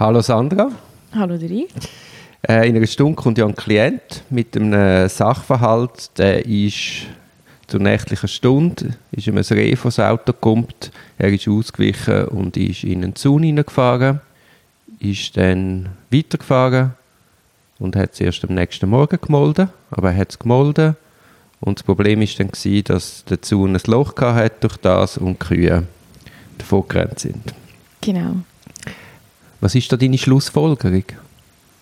Hallo Sandra. Hallo Dri. Äh, in einer Stunde kommt ja ein Klient mit einem Sachverhalt, der ist zur nächtlichen Stunde, ist ihm ein Reh vor das Auto kommt, er ist ausgewichen und ist in einen Zaun hineingefahren, ist dann weitergefahren und hat es erst am nächsten Morgen gemolden, aber er hat es gemolden und das Problem ist dann gewesen, dass der Zaun ein Loch hat durch das und die Kühe davon gerannt sind. Genau. Was ist da deine Schlussfolgerung?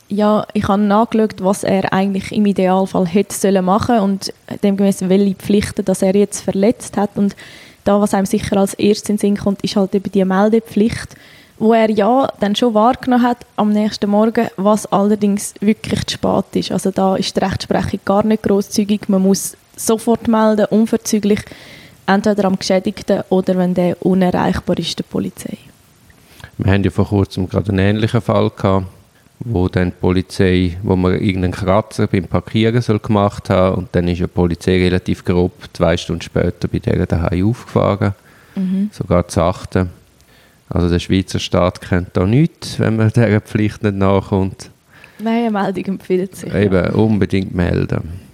Ja, ich habe nachgeschaut, was er eigentlich im Idealfall hätte machen sollen und demgemäß welche Pflichten, dass er jetzt verletzt hat. Und da, was einem sicher als erstes in den Sinn kommt, ist halt eben die Meldepflicht, wo er ja dann schon wahrgenommen hat am nächsten Morgen, was allerdings wirklich zu spät ist. Also da ist die Rechtsprechung gar nicht großzügig. Man muss sofort melden, unverzüglich, entweder am Geschädigten oder wenn der unerreichbar ist, der Polizei. Wir haben ja vor kurzem gerade einen ähnlichen Fall gehabt, wo dann die Polizei, wo man irgendeinen Kratzer beim Parkieren soll gemacht haben und dann ist die Polizei relativ grob zwei Stunden später bei der daheim aufgefahren, mhm. sogar zu achten. Also der Schweizer Staat kennt da nichts, wenn man dieser Pflicht nicht nachkommt. Nein, eine Meldung empfiehlt sich. Eben, ja. unbedingt melden.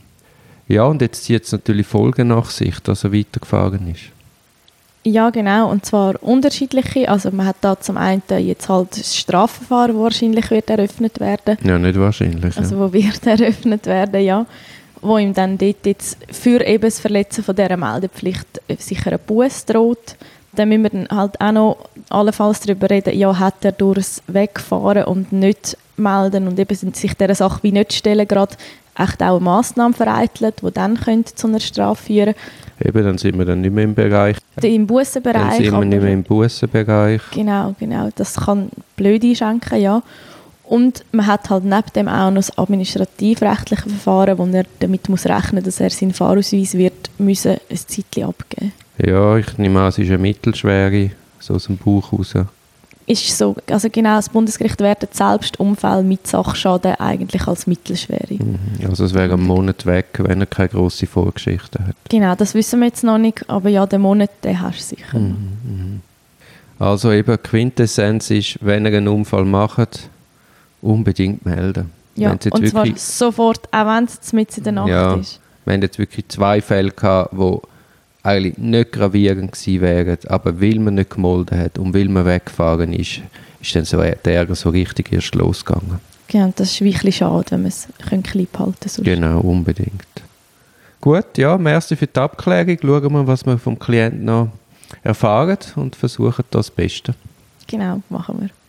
Ja, und jetzt zieht es natürlich Folgen nach sich, dass er weitergefahren ist. Ja, genau. Und zwar unterschiedliche. Also man hat da zum einen jetzt halt das Strafverfahren wahrscheinlich wird eröffnet werden. Ja, nicht wahrscheinlich. Also wo wird eröffnet werden, ja. Wo ihm dann dort jetzt für eben das Verletzen von dieser Meldepflicht sicher ein Buß droht. Dann müssen wir dann halt auch noch allenfalls darüber reden, ja, hat er durchs Wegfahren und nicht melden und eben sich dieser Sache wie nicht stellen gerade echt auch eine Massnahme vereitelt, die dann zu einer Strafe führen Eben, dann sind wir dann nicht mehr im Bereich. Im Bussenbereich. Dann sind wir nicht mehr im Bussenbereich. Genau, genau. Das kann blöd einschenken, ja. Und man hat halt neben dem auch noch das administrativrechtliche Verfahren, wo er damit muss rechnen muss, dass er seinen Fahrausweis wird müssen ein Zeitchen abgeben Ja, ich nehme an, es ist eine mittelschwere, so aus dem Bauch raus ist so, also genau, das Bundesgericht wertet selbst Unfall mit Sachschaden eigentlich als mittelschwere. Mhm. Also es wäre ein Monat weg, wenn er keine grosse Vorgeschichte hat. Genau, das wissen wir jetzt noch nicht, aber ja, den Monat, den hast du sicher. Mhm. mhm. Also eben, Quintessenz ist, wenn er einen Unfall macht, unbedingt melden. Ja, und zwar sofort, auch wenn es mit in der Nacht ja, ist. Wir haben jetzt wirklich zwei Fälle gehabt, wo eigentlich nicht gravierend gewesen wären, aber weil man nicht gemolden hat und weil man weggefahren ist, ist dann so der Ärger so richtig erst losgegangen. Genau, das ist wirklich schade, wenn man es klein behalten kann. Genau, unbedingt. Gut, ja, merci für die Abklärung. Schauen wir, was wir vom Klienten noch erfahren und versuchen das Beste. Genau, machen wir.